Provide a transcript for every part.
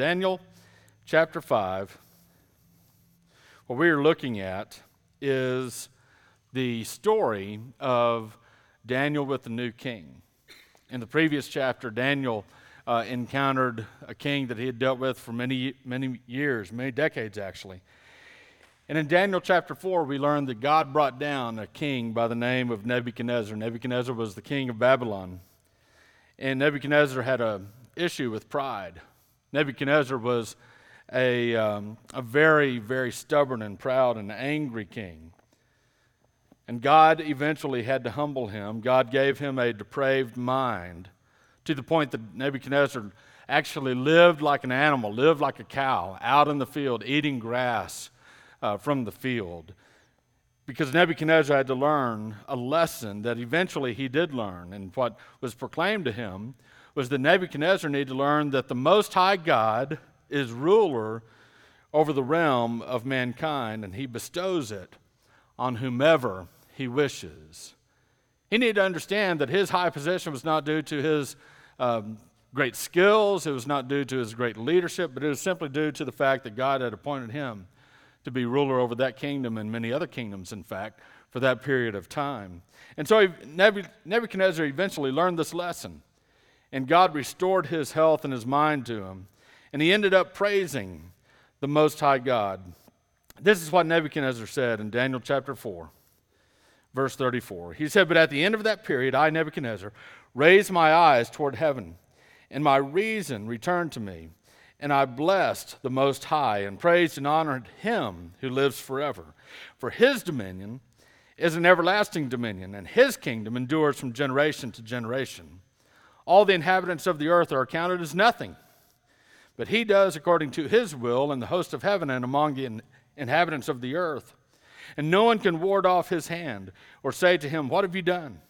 Daniel chapter 5, what we are looking at is the story of Daniel with the new king. In the previous chapter, Daniel uh, encountered a king that he had dealt with for many, many years, many decades actually. And in Daniel chapter 4, we learn that God brought down a king by the name of Nebuchadnezzar. Nebuchadnezzar was the king of Babylon. And Nebuchadnezzar had an issue with pride. Nebuchadnezzar was a, um, a very, very stubborn and proud and angry king. And God eventually had to humble him. God gave him a depraved mind to the point that Nebuchadnezzar actually lived like an animal, lived like a cow, out in the field, eating grass uh, from the field. Because Nebuchadnezzar had to learn a lesson that eventually he did learn. And what was proclaimed to him was that Nebuchadnezzar needed to learn that the Most High God is ruler over the realm of mankind, and he bestows it on whomever he wishes. He needed to understand that his high position was not due to his um, great skills, it was not due to his great leadership, but it was simply due to the fact that God had appointed him to be ruler over that kingdom and many other kingdoms, in fact, for that period of time. And so Nebuchadnezzar eventually learned this lesson, and God restored his health and his mind to him. And he ended up praising the Most High God. This is what Nebuchadnezzar said in Daniel chapter 4, verse 34. He said, But at the end of that period, I, Nebuchadnezzar, raised my eyes toward heaven, and my reason returned to me. And I blessed the Most High and praised and honored him who lives forever. For his dominion is an everlasting dominion, and his kingdom endures from generation to generation. All the inhabitants of the earth are accounted as nothing but he does according to his will in the host of heaven and among the in- inhabitants of the earth. And no one can ward off his hand or say to him, What have you done?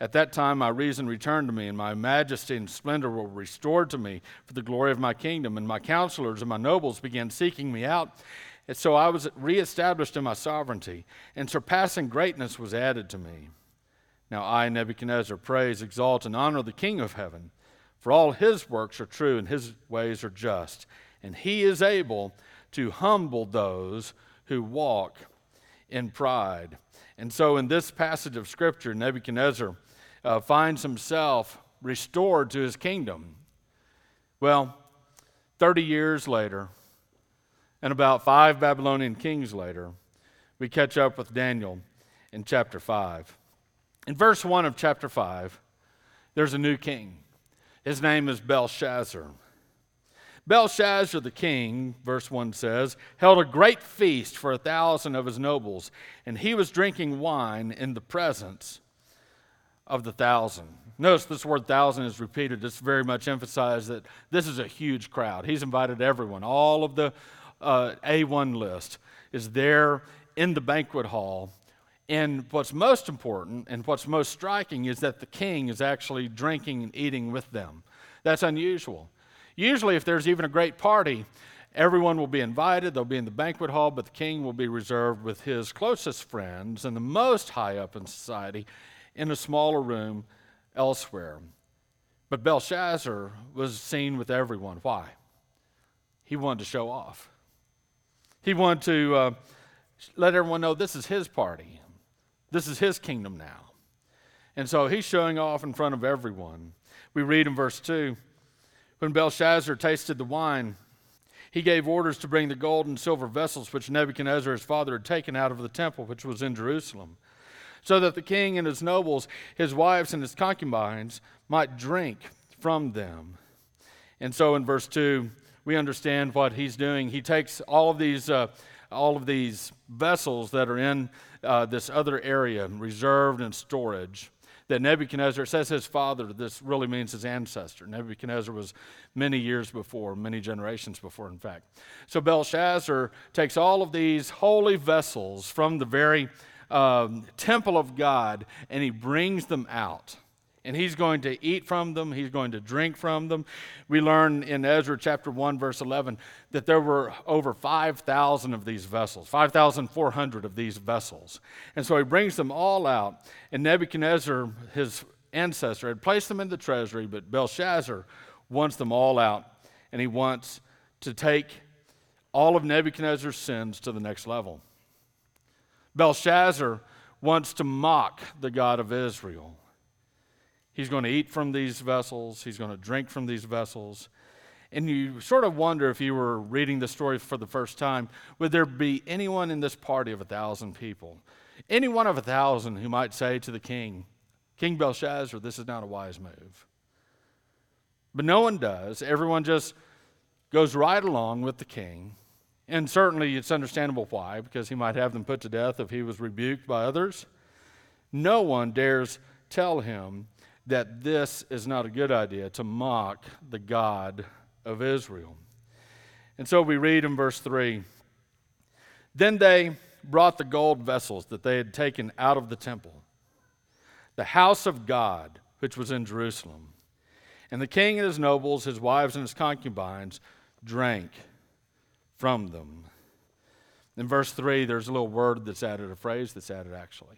At that time, my reason returned to me, and my majesty and splendor were restored to me for the glory of my kingdom. And my counselors and my nobles began seeking me out. And so I was reestablished in my sovereignty, and surpassing greatness was added to me. Now I, Nebuchadnezzar, praise, exalt, and honor the King of heaven for all his works are true and his ways are just. And he is able to humble those who walk in pride. And so, in this passage of Scripture, Nebuchadnezzar uh, finds himself restored to his kingdom. Well, 30 years later, and about five Babylonian kings later, we catch up with Daniel in chapter 5. In verse 1 of chapter 5, there's a new king. His name is Belshazzar. Belshazzar the king, verse 1 says, held a great feast for a thousand of his nobles, and he was drinking wine in the presence of the thousand. Notice this word thousand is repeated. It's very much emphasized that this is a huge crowd. He's invited everyone. All of the uh, A1 list is there in the banquet hall and what's most important and what's most striking is that the king is actually drinking and eating with them. That's unusual. Usually, if there's even a great party, everyone will be invited, they'll be in the banquet hall, but the king will be reserved with his closest friends and the most high up in society in a smaller room elsewhere. But Belshazzar was seen with everyone. Why? He wanted to show off. He wanted to uh, let everyone know this is his party. This is his kingdom now. And so he's showing off in front of everyone. We read in verse 2 When Belshazzar tasted the wine, he gave orders to bring the gold and silver vessels which Nebuchadnezzar his father had taken out of the temple which was in Jerusalem, so that the king and his nobles, his wives, and his concubines might drink from them. And so in verse 2, we understand what he's doing. He takes all of these, uh, all of these vessels that are in uh, this other area, reserved and storage, that Nebuchadnezzar says his father, this really means his ancestor. Nebuchadnezzar was many years before, many generations before, in fact. So Belshazzar takes all of these holy vessels from the very um, temple of God and he brings them out and he's going to eat from them, he's going to drink from them. We learn in Ezra chapter 1, verse 11, that there were over 5,000 of these vessels, 5,400 of these vessels. And so he brings them all out, and Nebuchadnezzar, his ancestor, had placed them in the treasury, but Belshazzar wants them all out and he wants to take all of Nebuchadnezzar's sins to the next level. Belshazzar wants to mock the God of Israel. He's going to eat from these vessels, he's going to drink from these vessels. And you sort of wonder if you were reading the story for the first time, would there be anyone in this party of a thousand people? Any one of a thousand who might say to the king, King Belshazzar, this is not a wise move. But no one does. Everyone just goes right along with the king. And certainly it's understandable why, because he might have them put to death if he was rebuked by others. No one dares tell him that this is not a good idea to mock the God of Israel. And so we read in verse 3 Then they brought the gold vessels that they had taken out of the temple, the house of God, which was in Jerusalem. And the king and his nobles, his wives and his concubines, drank from them. In verse 3, there's a little word that's added, a phrase that's added actually.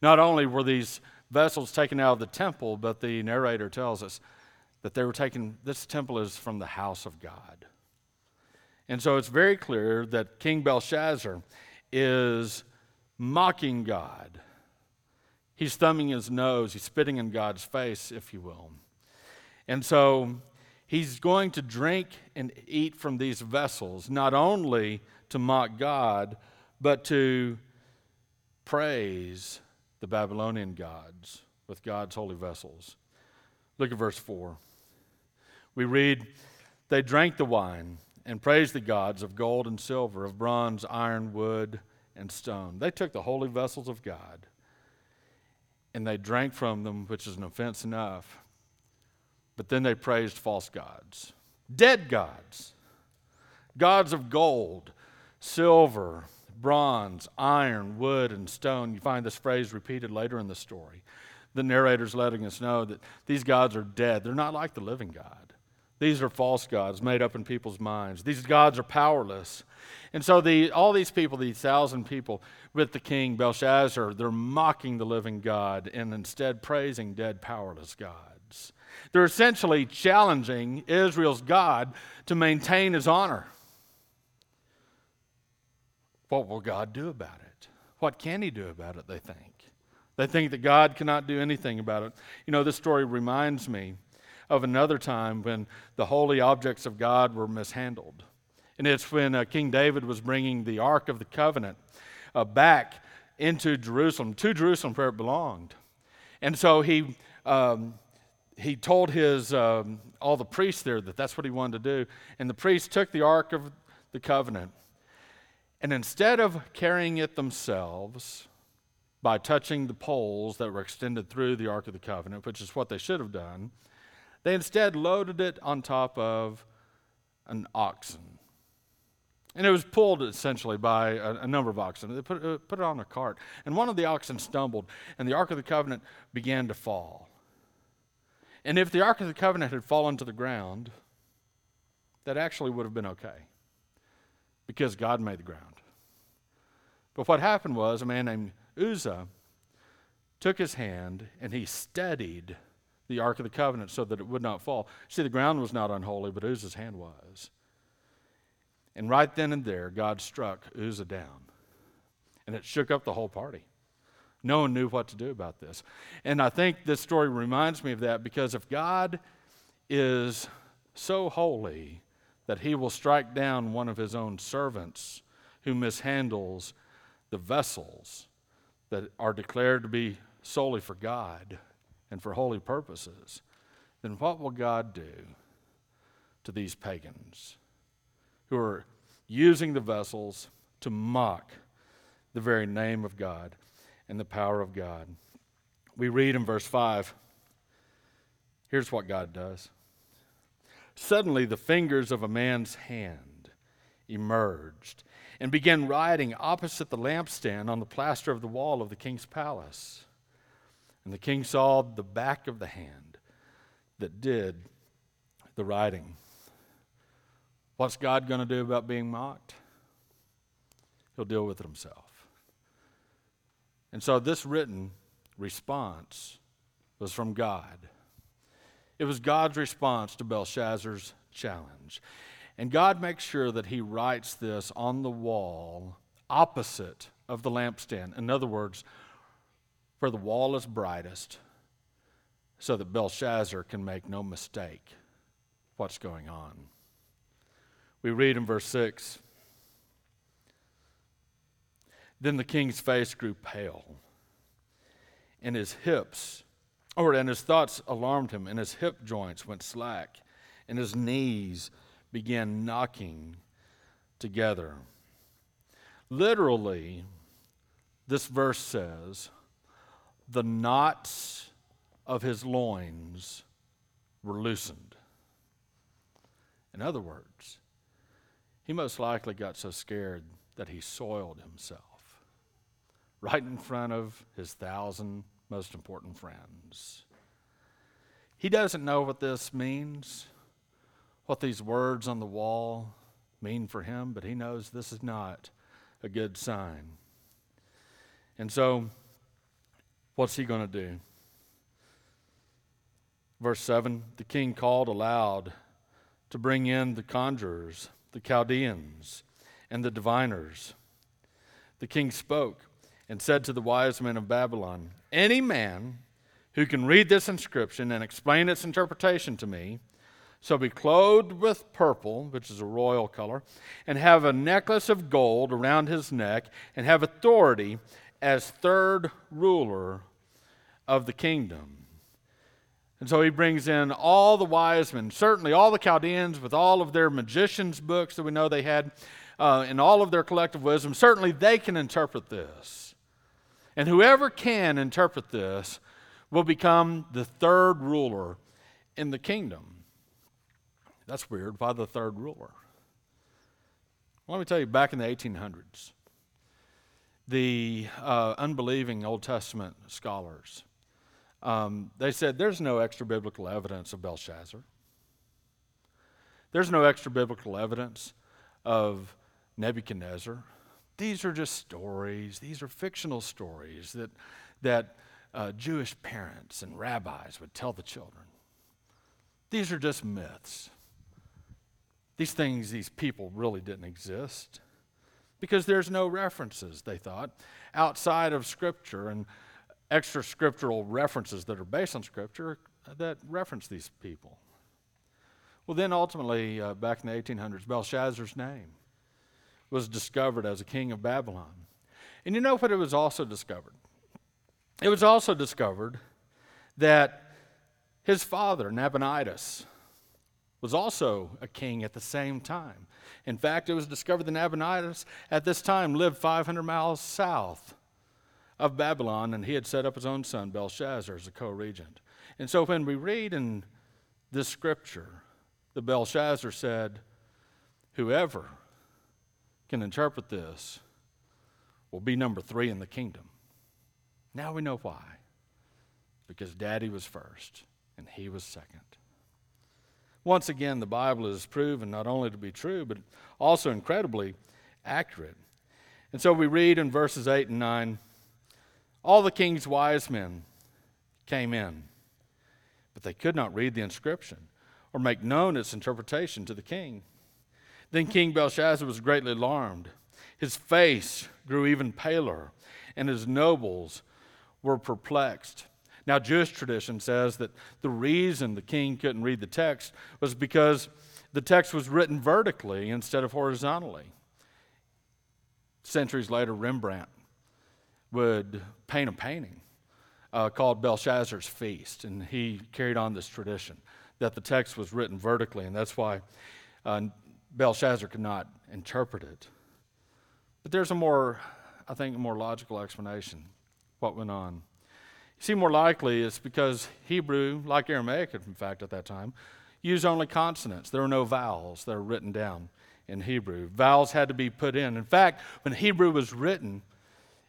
Not only were these vessels taken out of the temple, but the narrator tells us that they were taken, this temple is from the house of God. And so it's very clear that King Belshazzar is mocking God. He's thumbing his nose, he's spitting in God's face, if you will. And so he's going to drink and eat from these vessels, not only to mock God, but to praise the Babylonian gods with God's holy vessels. Look at verse 4. We read, They drank the wine and praised the gods of gold and silver, of bronze, iron, wood, and stone. They took the holy vessels of God and they drank from them, which is an offense enough. But then they praised false gods, dead gods, gods of gold, silver, bronze, iron, wood, and stone. You find this phrase repeated later in the story. The narrator's letting us know that these gods are dead. They're not like the living God. These are false gods made up in people's minds. These gods are powerless. And so the, all these people, these thousand people with the king Belshazzar, they're mocking the living God and instead praising dead, powerless gods. They're essentially challenging Israel's God to maintain his honor. What will God do about it? What can he do about it, they think? They think that God cannot do anything about it. You know, this story reminds me of another time when the holy objects of God were mishandled. And it's when uh, King David was bringing the Ark of the Covenant uh, back into Jerusalem, to Jerusalem where it belonged. And so he, um, he told his, um, all the priests there that that's what he wanted to do. And the priests took the Ark of the Covenant, and instead of carrying it themselves by touching the poles that were extended through the Ark of the Covenant, which is what they should have done, they instead loaded it on top of an oxen. And it was pulled essentially by a, a number of oxen. They put, uh, put it on a cart. And one of the oxen stumbled, and the Ark of the Covenant began to fall. And if the Ark of the Covenant had fallen to the ground, that actually would have been okay because God made the ground. But what happened was a man named Uzzah took his hand and he steadied the Ark of the Covenant so that it would not fall. See, the ground was not unholy, but Uzzah's hand was. And right then and there, God struck Uzzah down. And it shook up the whole party. No one knew what to do about this. And I think this story reminds me of that because if God is so holy that he will strike down one of his own servants who mishandles the vessels that are declared to be solely for God, and for holy purposes, then what will God do to these pagans who are using the vessels to mock the very name of God and the power of God? We read in verse 5 here's what God does. Suddenly, the fingers of a man's hand emerged and began writing opposite the lampstand on the plaster of the wall of the king's palace. And the king saw the back of the hand that did the writing. What's God going to do about being mocked? He'll deal with it himself. And so this written response was from God. It was God's response to Belshazzar's challenge. And God makes sure that He writes this on the wall opposite of the lampstand. In other words, where the wall is brightest, so that Belshazzar can make no mistake what's going on. We read in verse 6 Then the king's face grew pale, and his hips, or and his thoughts alarmed him, and his hip joints went slack, and his knees began knocking together. Literally, this verse says, the knots of his loins were loosened. In other words, he most likely got so scared that he soiled himself right in front of his thousand most important friends. He doesn't know what this means, what these words on the wall mean for him, but he knows this is not a good sign. And so, what's he going to do? Verse 7 The king called aloud to bring in the conjurers, the Chaldeans, and the diviners. The king spoke and said to the wise men of Babylon, Any man who can read this inscription and explain its interpretation to me, shall be clothed with purple, which is a royal color, and have a necklace of gold around his neck, and have authority as third ruler of the kingdom. And so he brings in all the wise men, certainly all the Chaldeans with all of their magicians' books that we know they had, uh, and all of their collective wisdom. Certainly they can interpret this. And whoever can interpret this will become the third ruler in the kingdom. That's weird. Why the third ruler? Well, let me tell you, back in the 1800s, the uh, unbelieving Old Testament scholars, um, they said there's no extra biblical evidence of Belshazzar. There's no extra biblical evidence of Nebuchadnezzar. These are just stories. These are fictional stories that, that uh, Jewish parents and rabbis would tell the children. These are just myths. These things, these people really didn't exist because there's no references, they thought, outside of Scripture and extra scriptural references that are based on Scripture that reference these people. Well, then ultimately, uh, back in the 1800s, Belshazzar's name was discovered as a king of Babylon. And you know what it was also discovered? It was also discovered that his father, Nabonidus, was also a king at the same time. In fact, it was discovered that Nabonidus at this time lived 500 miles south of Babylon, and he had set up his own son, Belshazzar, as a co regent. And so when we read in this scripture, the Belshazzar said, Whoever can interpret this will be number three in the kingdom. Now we know why. Because daddy was first and he was second. Once again, the Bible is proven not only to be true, but also incredibly accurate. And so we read in verses 8 and 9 all the king's wise men came in, but they could not read the inscription or make known its interpretation to the king. Then King Belshazzar was greatly alarmed. His face grew even paler, and his nobles were perplexed. Now, Jewish tradition says that the reason the king couldn't read the text was because the text was written vertically instead of horizontally. Centuries later, Rembrandt would paint a painting uh, called Belshazzar's Feast, and he carried on this tradition that the text was written vertically, and that's why uh, Belshazzar could not interpret it. But there's a more, I think, a more logical explanation what went on. See, more likely it's because Hebrew, like Aramaic, in fact, at that time, used only consonants. There were no vowels that were written down in Hebrew. Vowels had to be put in. In fact, when Hebrew was written,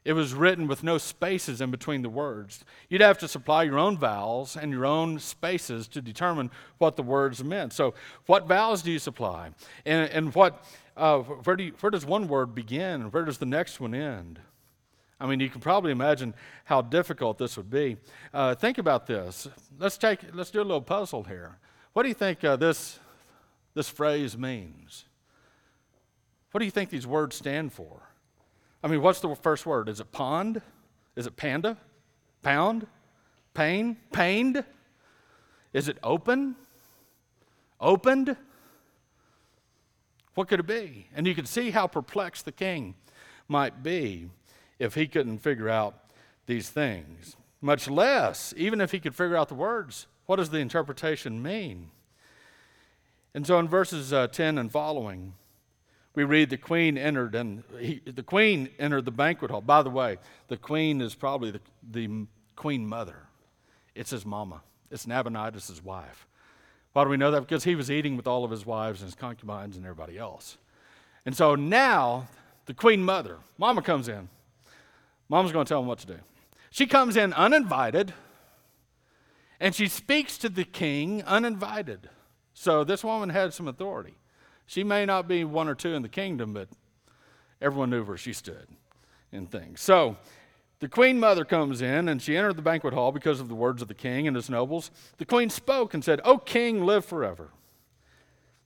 it was written with no spaces in between the words. You'd have to supply your own vowels and your own spaces to determine what the words meant. So, what vowels do you supply? And, and what, uh, where, do you, where does one word begin and where does the next one end? I mean, you can probably imagine how difficult this would be. Uh, think about this. Let's take, let's do a little puzzle here. What do you think uh, this, this phrase means. What do you think these words stand for? I mean, what's the first word? Is it pond? Is it panda? Pound? Pain? Pained? Is it open? Opened? What could it be? And you can see how perplexed the king might be if he couldn't figure out these things. Much less, even if he could figure out the words, what does the interpretation mean? And so in verses uh, 10 and following, we read the queen entered and he, the queen entered the banquet hall. By the way, the queen is probably the, the queen mother. It's his mama. It's Nabonidus' wife. Why do we know that? Because he was eating with all of his wives and his concubines and everybody else. And so now the queen mother, mama comes in. Mama's going to tell him what to do. She comes in uninvited and she speaks to the king uninvited. So this woman had some authority. She may not be one or two in the kingdom, but everyone knew where she stood in things. So the queen mother comes in and she entered the banquet hall because of the words of the king and his nobles. The queen spoke and said, O king, live forever.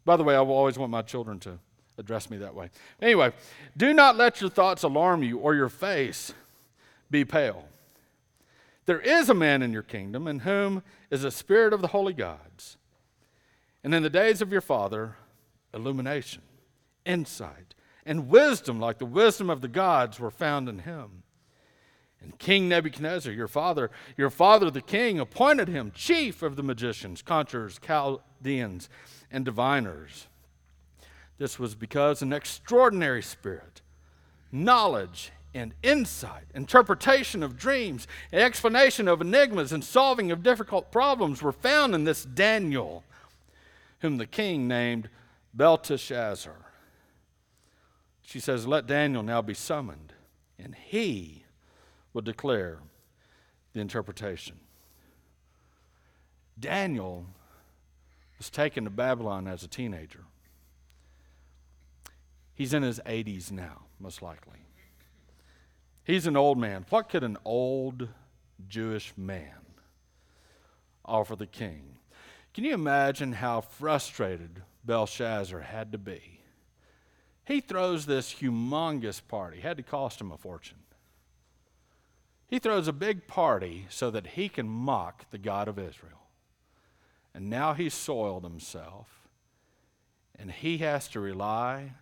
By the way, I will always want my children to address me that way. Anyway, do not let your thoughts alarm you or your face be pale. There is a man in your kingdom in whom is a spirit of the holy gods. And in the days of your father, illumination, insight, and wisdom, like the wisdom of the gods, were found in him. And King Nebuchadnezzar, your father, your father the king, appointed him chief of the magicians, conjurers, Chaldeans, and diviners. This was because an extraordinary spirit, knowledge, and insight, interpretation of dreams, explanation of enigmas, and solving of difficult problems were found in this Daniel, whom the king named Belteshazzar. She says, Let Daniel now be summoned, and he will declare the interpretation. Daniel was taken to Babylon as a teenager. He's in his 80s now, most likely. He's an old man. What could an old Jewish man offer the king? Can you imagine how frustrated Belshazzar had to be? He throws this humongous party, had to cost him a fortune. He throws a big party so that he can mock the God of Israel. And now he's soiled himself, and he has to rely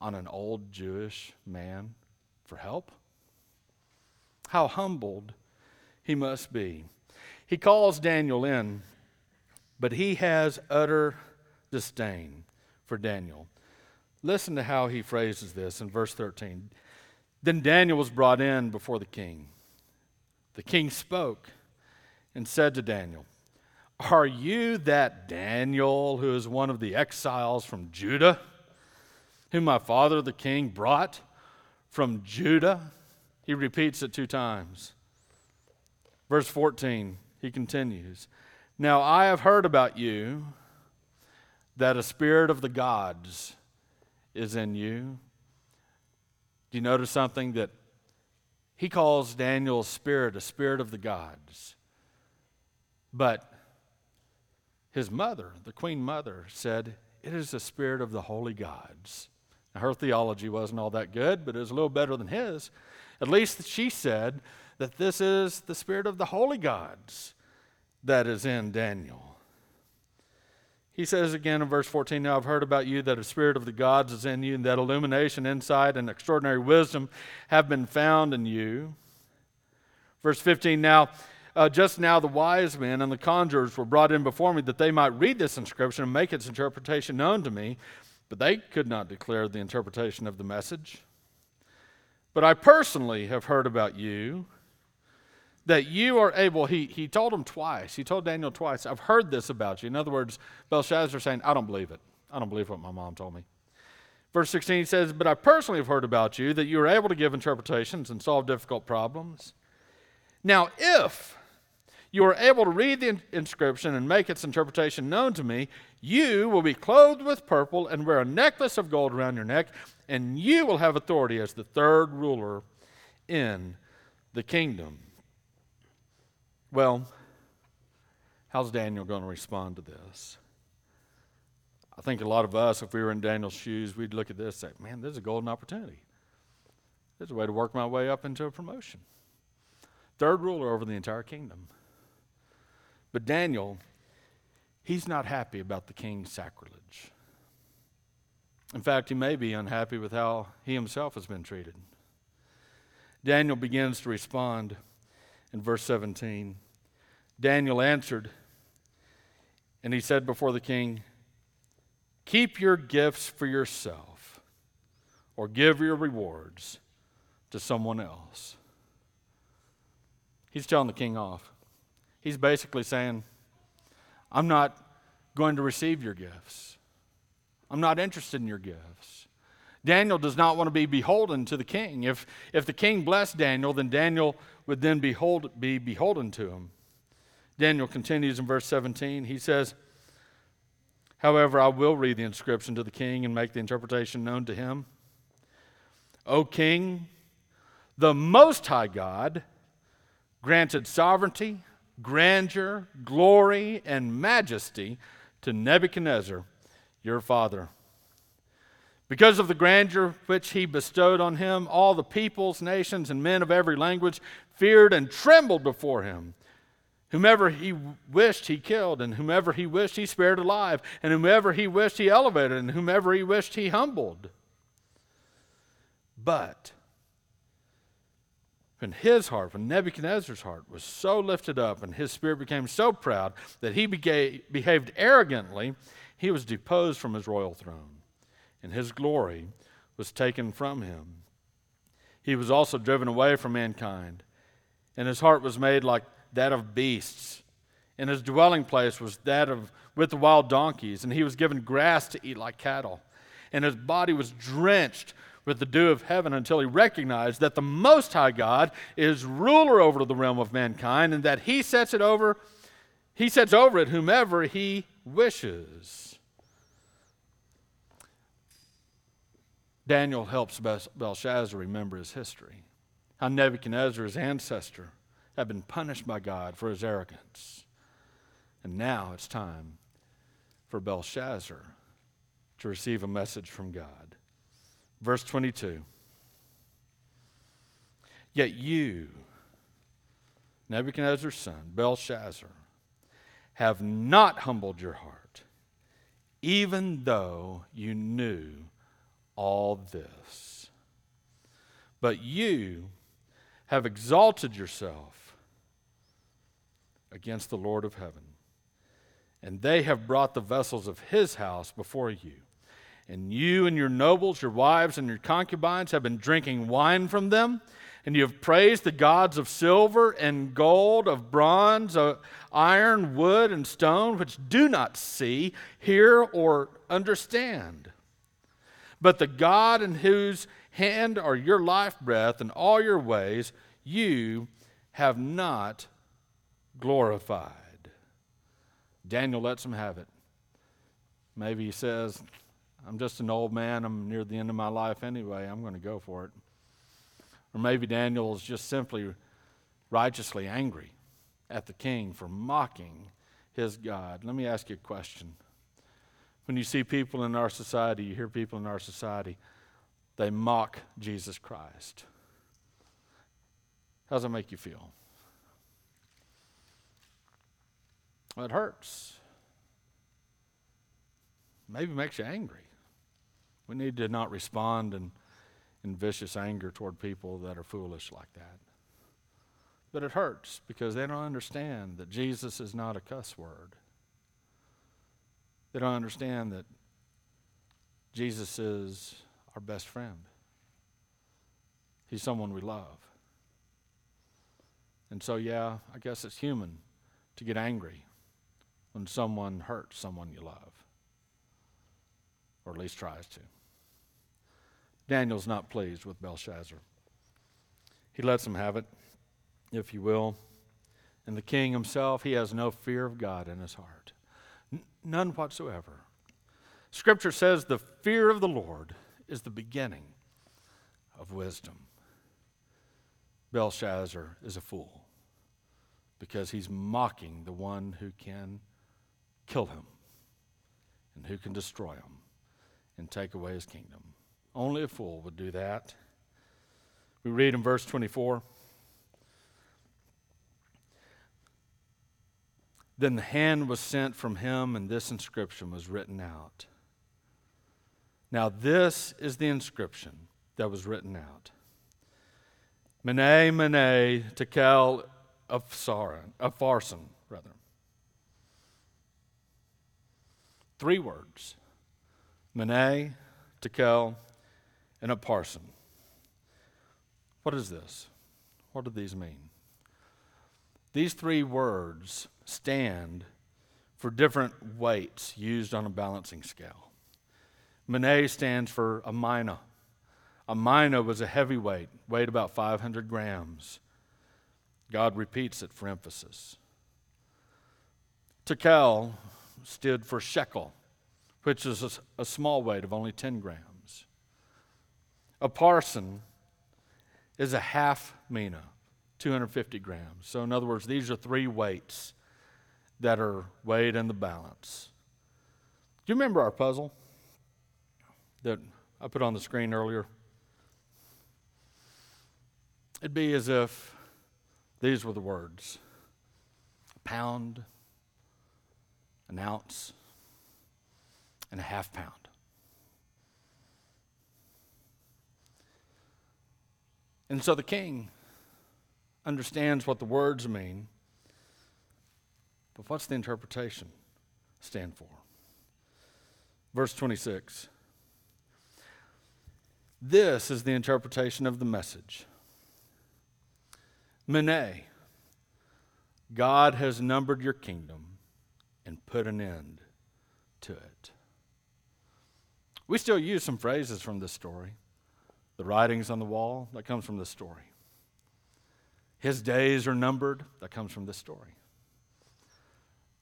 on an old Jewish man for help? How humbled he must be. He calls Daniel in, but he has utter disdain for Daniel. Listen to how he phrases this in verse 13. Then Daniel was brought in before the king. The king spoke and said to Daniel, Are you that Daniel who is one of the exiles from Judah, whom my father the king brought from Judah? He repeats it two times. Verse 14, he continues, Now I have heard about you that a spirit of the gods is in you. Do you notice something that he calls Daniel's spirit a spirit of the gods. But his mother, the queen mother, said, It is the spirit of the holy gods. Now, her theology wasn't all that good, but it was a little better than his. At least she said that this is the spirit of the holy gods that is in Daniel. He says again in verse 14, Now I've heard about you that a spirit of the gods is in you, and that illumination, insight, and extraordinary wisdom have been found in you. Verse 15, Now, uh, just now the wise men and the conjurers were brought in before me that they might read this inscription and make its interpretation known to me, but they could not declare the interpretation of the message. But I personally have heard about you that you are able, he, he told him twice, he told Daniel twice, I've heard this about you. In other words, Belshazzar saying, I don't believe it. I don't believe what my mom told me. Verse 16 he says, But I personally have heard about you that you are able to give interpretations and solve difficult problems. Now, if you are able to read the inscription and make its interpretation known to me, you will be clothed with purple and wear a necklace of gold around your neck, and you will have authority as the third ruler in the kingdom. Well, how's Daniel going to respond to this? I think a lot of us, if we were in Daniel's shoes, we'd look at this and say, man, this is a golden opportunity. There's a way to work my way up into a promotion. Third ruler over the entire kingdom. But Daniel, he's not happy about the king's sacrilege. In fact, he may be unhappy with how he himself has been treated. Daniel begins to respond in verse 17. Daniel answered, and he said before the king, Keep your gifts for yourself, or give your rewards to someone else. He's telling the king off. He's basically saying, I'm not going to receive your gifts. I'm not interested in your gifts. Daniel does not want to be beholden to the king. If, if the king blessed Daniel, then Daniel would then behold, be beholden to him. Daniel continues in verse 17. He says, However, I will read the inscription to the king and make the interpretation known to him. O king, the Most High God granted sovereignty, grandeur, glory, and majesty to Nebuchadnezzar, your father. Because of the grandeur which he bestowed on him, all the peoples, nations, and men of every language feared and trembled before him. Whomever he wished, he killed, and whomever he wished, he spared alive, and whomever he wished, he elevated, and whomever he wished, he humbled. But when his heart, when Nebuchadnezzar's heart was so lifted up and his spirit became so proud that he behaved arrogantly, he was deposed from his royal throne, and his glory was taken from him. He was also driven away from mankind, and his heart was made like that of beasts. And his dwelling place was that of with the wild donkeys, and he was given grass to eat like cattle. And his body was drenched with the dew of heaven until he recognized that the Most High God is ruler over the realm of mankind, and that he sets it over, he sets over it whomever he wishes. Daniel helps Belshazzar remember his history. How Nebuchadnezzar, his ancestor, had been punished by God for his arrogance. And now it's time for Belshazzar to receive a message from God. Verse 22 Yet you, Nebuchadnezzar's son, Belshazzar, have not humbled your heart, even though you knew all this. But you have exalted yourself against the Lord of heaven. And they have brought the vessels of his house before you. And you and your nobles, your wives, and your concubines have been drinking wine from them. And you have praised the gods of silver and gold, of bronze, of iron, wood, and stone, which do not see, hear, or understand. But the God in whose hand are your life breath and all your ways, you have not glorified. Daniel lets him have it. Maybe he says, I'm just an old man. I'm near the end of my life anyway. I'm going to go for it. Or maybe Daniel is just simply righteously angry at the king for mocking his God. Let me ask you a question. When you see people in our society, you hear people in our society, they mock Jesus Christ. How does that make you feel? It hurts. Maybe makes you angry. We need to not respond in, in vicious anger toward people that are foolish like that. But it hurts because they don't understand that Jesus is not a cuss word. They don't understand that Jesus is our best friend. He's someone we love. And so, yeah, I guess it's human to get angry when someone hurts someone you love, or at least tries to. Daniel's not pleased with Belshazzar. He lets him have it, if you will. And the king himself, he has no fear of God in his heart. N- none whatsoever. Scripture says the fear of the Lord is the beginning of wisdom. Belshazzar is a fool because he's mocking the one who can kill him and who can destroy him and take away his kingdom? Only a fool would do that. We read in verse 24. Then the hand was sent from him, and this inscription was written out. Now, this is the inscription that was written out Mene, Mene, Tekel Upharsin, rather. Three words Mene, Tekel, and Upharsin. What is this? What do these mean? These three words stand for different weights used on a balancing scale. Mene stands for a mina. A mina was a heavy weight, weighed about 500 grams. God repeats it for emphasis. Tekel stood for shekel, which is a small weight of only 10 grams. Upharsin is a half mina, 250 grams. So, in other words, these are three weights that are weighed in the balance. Do you remember our puzzle that I put on the screen earlier? It'd be as if these were the words a pound, an ounce, and a half pound. And so the king understands what the words mean, but what's the interpretation stand for? Verse 26. This is the interpretation of the message. Mene, God has numbered your kingdom and put an end to it. We still use some phrases from this story. The writings on the wall, that comes from this story. His days are numbered, that comes from this story.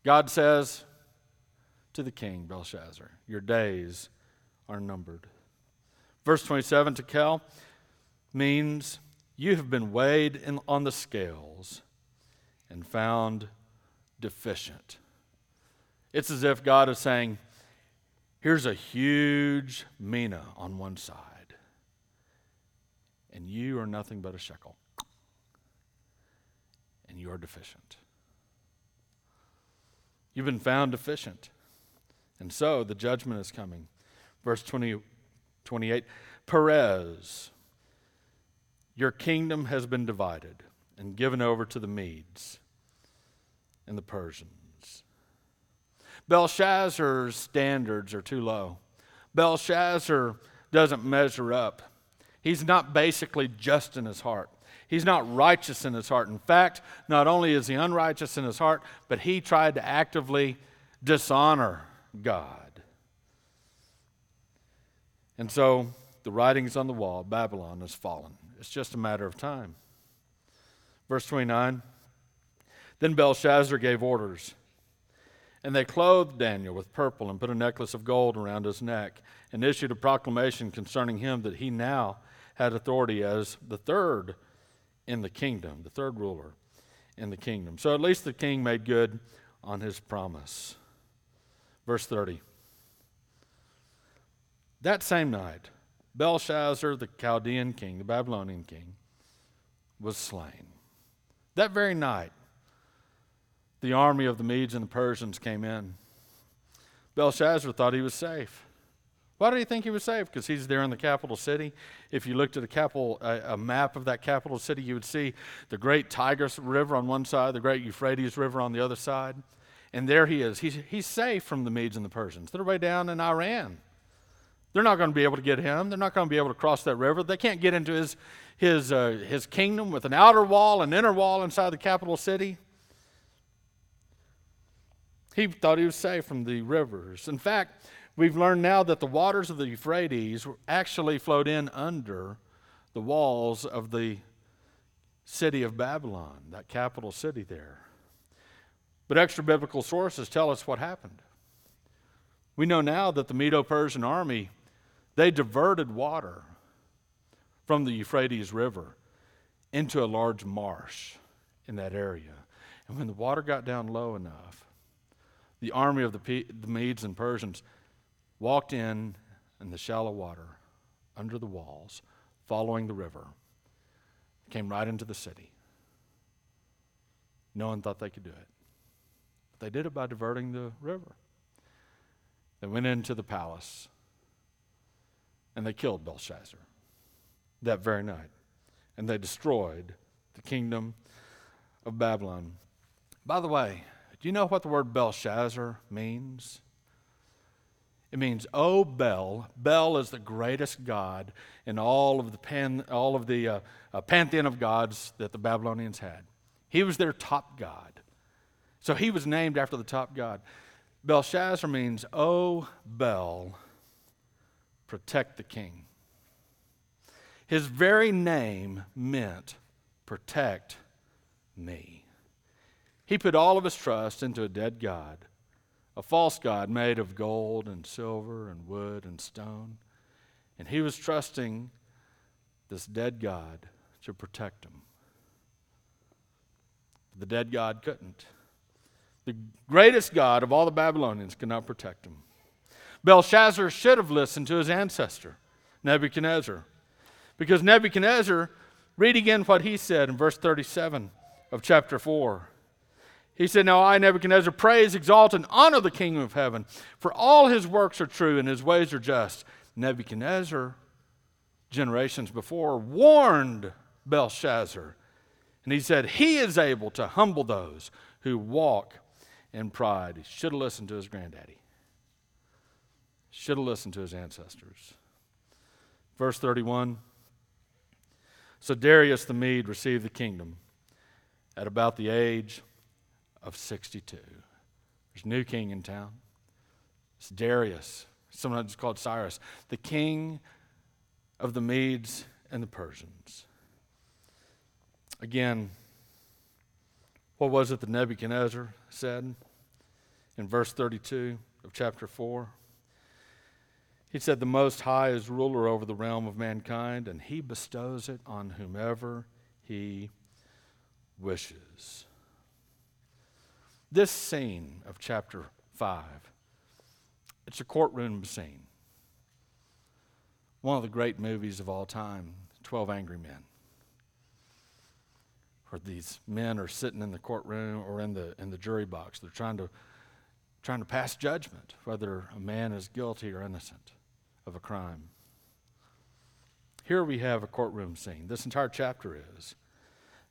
God says to the king, Belshazzar, Your days are numbered. Verse 27, Tekel means you have been weighed in, on the scales and found deficient. It's as if God is saying, Here's a huge mina on one side and you are nothing but a shekel. And you are deficient. You've been found deficient. And so the judgment is coming. Verse 20, 28 Peres, your kingdom has been divided and given over to the Medes and the Persians. Belshazzar's standards are too low. Belshazzar doesn't measure up He's not basically just in his heart. He's not righteous in his heart. In fact, not only is he unrighteous in his heart, but he tried to actively dishonor God. And so the writings on the wall, Babylon has fallen. It's just a matter of time. Verse 29 Then Belshazzar gave orders, and they clothed Daniel with purple and put a necklace of gold around his neck, and issued a proclamation concerning him that he now had authority as the third in the kingdom, the third ruler in the kingdom. So at least the king made good on his promise. Verse 30. That same night, Belshazzar, the Chaldean king, the Babylonian king, was slain. That very night, the army of the Medes and the Persians came in. Belshazzar thought he was safe. Why do you think he was saved? Because he's there in the capital city. If you looked at a, capital, a, a, map of that capital city, you would see the great Tigris River on one side, the great Euphrates River on the other side. And there he is. He's, he's safe from the Medes and the Persians. They're way down in Iran. They're not going to be able to get him. They're not going to be able to cross that river. They can't get into his, his, uh, his kingdom with an outer wall, an inner wall inside the capital city. He thought he was safe from the rivers. In fact, We've learned now that the waters of the Euphrates actually flowed in under the walls of the city of Babylon, that capital city there. But extra biblical sources tell us what happened. We know now that the Medo Persian army they diverted water from the Euphrates River into a large marsh in that area. And when the water got down low enough, the army of the, P- the Medes and Persians walked in in the shallow water under the walls, following the river, came right into the city. No one thought they could do it. But they did it by diverting the river. They went into the palace and they killed Belshazzar that very night. And they destroyed the kingdom of Babylon. By the way, do you know what the word Belshazzar means? It means, "Oh Bel." Bel is the greatest god in all of the pan, all of the uh, uh, pantheon of gods that the Babylonians had. He was their top god, so he was named after the top god. Belshazzar means, "Oh Bel, protect the king." His very name meant, "Protect me." He put all of his trust into a dead god a false God made of gold and silver and wood and stone. And he was trusting this dead God to protect him. The dead God couldn't. The greatest God of all the Babylonians could not protect him. Belshazzar should have listened to his ancestor, Nebuchadnezzar. Because Nebuchadnezzar, read again what he said in verse 37 of chapter 4. He said, Now I, Nebuchadnezzar, praise, exalt, and honor the kingdom of heaven, for all his works are true and his ways are just. Nebuchadnezzar, generations before, warned Belshazzar. And he said, He is able to humble those who walk in pride. He should have listened to his granddaddy, should have listened to his ancestors. Verse 31 So Darius the Mede received the kingdom at about the age of 62. There's a new king in town. It's Darius, sometimes called Cyrus, the king of the Medes and the Persians. Again, what was it that Nebuchadnezzar said in verse 32 of chapter 4? He said, The Most High is ruler over the realm of mankind, and he bestows it on whomever he wishes. This scene of chapter 5, it's a courtroom scene. One of the great movies of all time, 12 Angry Men. Where these men are sitting in the courtroom or in the, in the jury box. They're trying to, trying to pass judgment whether a man is guilty or innocent of a crime. Here we have a courtroom scene. This entire chapter is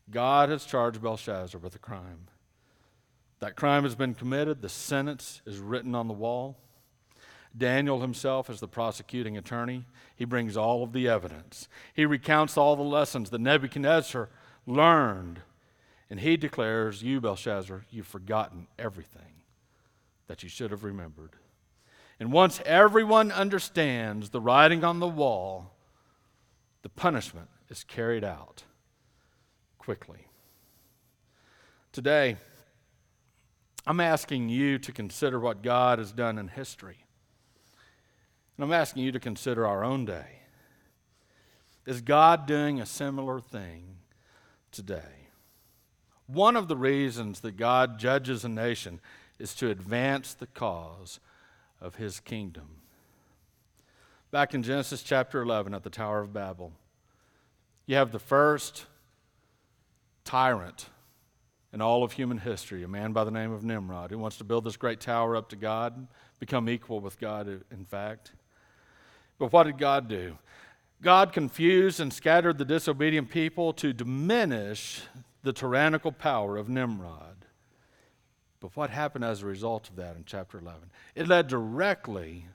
God has charged Belshazzar with a crime. That crime has been committed, the sentence is written on the wall. Daniel himself is the prosecuting attorney. He brings all of the evidence. He recounts all the lessons that Nebuchadnezzar learned. And he declares, You, Belshazzar, you've forgotten everything that you should have remembered. And once everyone understands the writing on the wall, the punishment is carried out quickly. Today, I'm asking you to consider what God has done in history. And I'm asking you to consider our own day. Is God doing a similar thing today? One of the reasons that God judges a nation is to advance the cause of his kingdom. Back in Genesis chapter 11 at the Tower of Babel, you have the first tyrant in all of human history, a man by the name of Nimrod, who wants to build this great tower up to God, become equal with God, in fact. But what did God do? God confused and scattered the disobedient people to diminish the tyrannical power of Nimrod. But what happened as a result of that in chapter 11? It led directly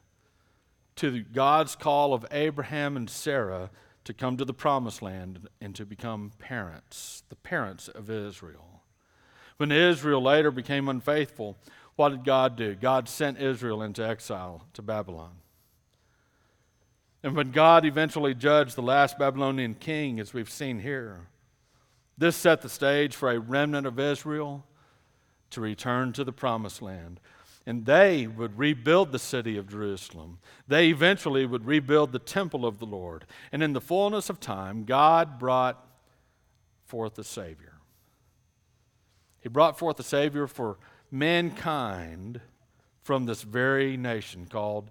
to God's call of Abraham and Sarah to come to the promised land and to become parents, the parents of Israel. When Israel later became unfaithful, what did God do? God sent Israel into exile to Babylon. And when God eventually judged the last Babylonian king, as we've seen here, this set the stage for a remnant of Israel to return to the promised land. And they would rebuild the city of Jerusalem. They eventually would rebuild the temple of the Lord. And in the fullness of time, God brought forth the Savior. He brought forth a Savior for mankind from this very nation called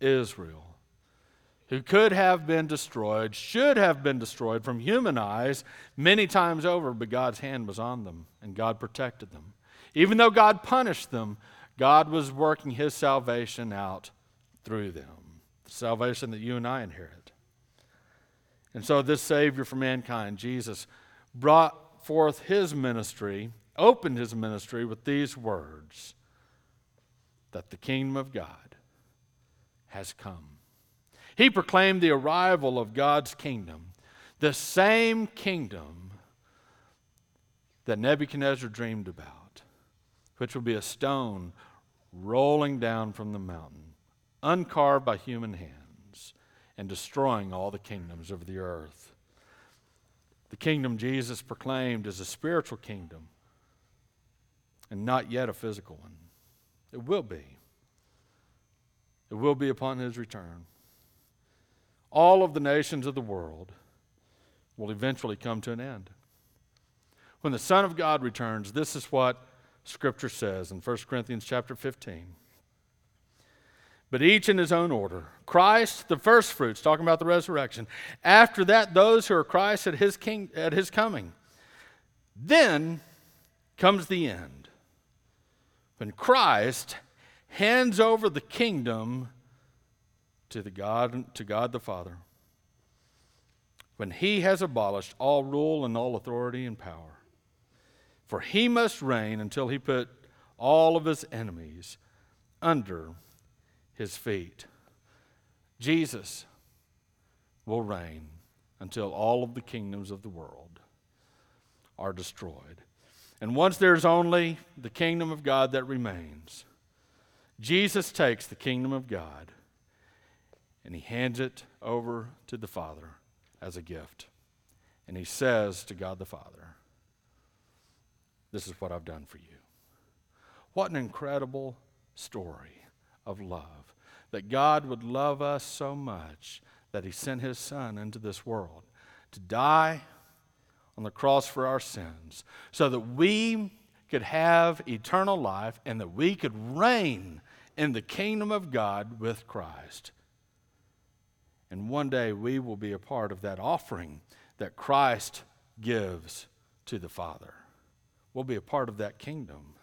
Israel, who could have been destroyed, should have been destroyed from human eyes many times over, but God's hand was on them and God protected them. Even though God punished them, God was working his salvation out through them, the salvation that you and I inherit. And so, this Savior for mankind, Jesus, brought forth his ministry, opened his ministry with these words that the kingdom of God has come. He proclaimed the arrival of God's kingdom, the same kingdom that Nebuchadnezzar dreamed about, which will be a stone rolling down from the mountain, uncarved by human hands, and destroying all the kingdoms of the earth. The kingdom Jesus proclaimed is a spiritual kingdom and not yet a physical one. It will be. It will be upon his return all of the nations of the world will eventually come to an end. When the Son of God returns, this is what Scripture says in 1 Corinthians chapter 15. But each in his own order. Christ, the first fruits, talking about the resurrection. After that, those who are Christ at his, king, at his coming. Then comes the end. When Christ hands over the kingdom to, the God, to God the Father when he has abolished all rule and all authority and power. For he must reign until he put all of his enemies under his feet. Jesus will reign until all of the kingdoms of the world are destroyed. And once there's only the kingdom of God that remains, Jesus takes the kingdom of God and he hands it over to the Father as a gift. And he says to God the Father, This is what I've done for you. What an incredible story of love. That God would love us so much that he sent his Son into this world to die on the cross for our sins so that we could have eternal life and that we could reign in the kingdom of God with Christ. And one day we will be a part of that offering that Christ gives to the Father. We'll be a part of that kingdom.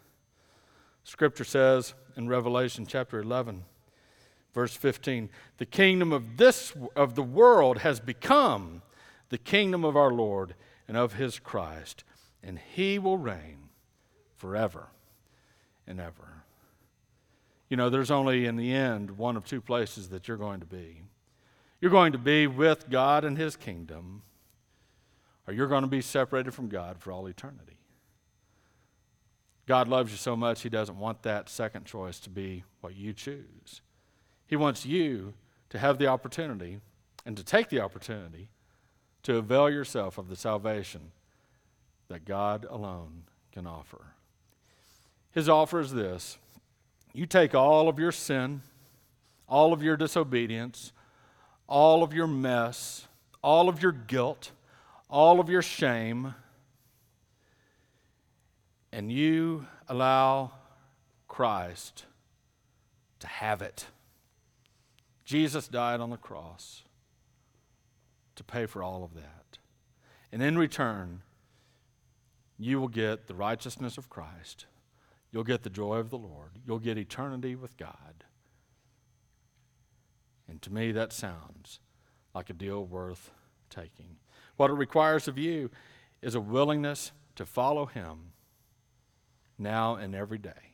Scripture says in Revelation chapter 11, verse 15, the kingdom of this of the world has become the kingdom of our Lord and of his Christ, and he will reign forever and ever. You know, there's only in the end one of two places that you're going to be. You're going to be with God and His kingdom, or you're going to be separated from God for all eternity. God loves you so much, He doesn't want that second choice to be what you choose. He wants you to have the opportunity and to take the opportunity to avail yourself of the salvation that God alone can offer. His offer is this you take all of your sin, all of your disobedience, all of your mess, all of your guilt, all of your shame, and you allow Christ to have it. Jesus died on the cross to pay for all of that. And in return, you will get the righteousness of Christ. You'll get the joy of the Lord. You'll get eternity with God. And to me, that sounds like a deal worth taking. What it requires of you is a willingness to follow Him now and every day.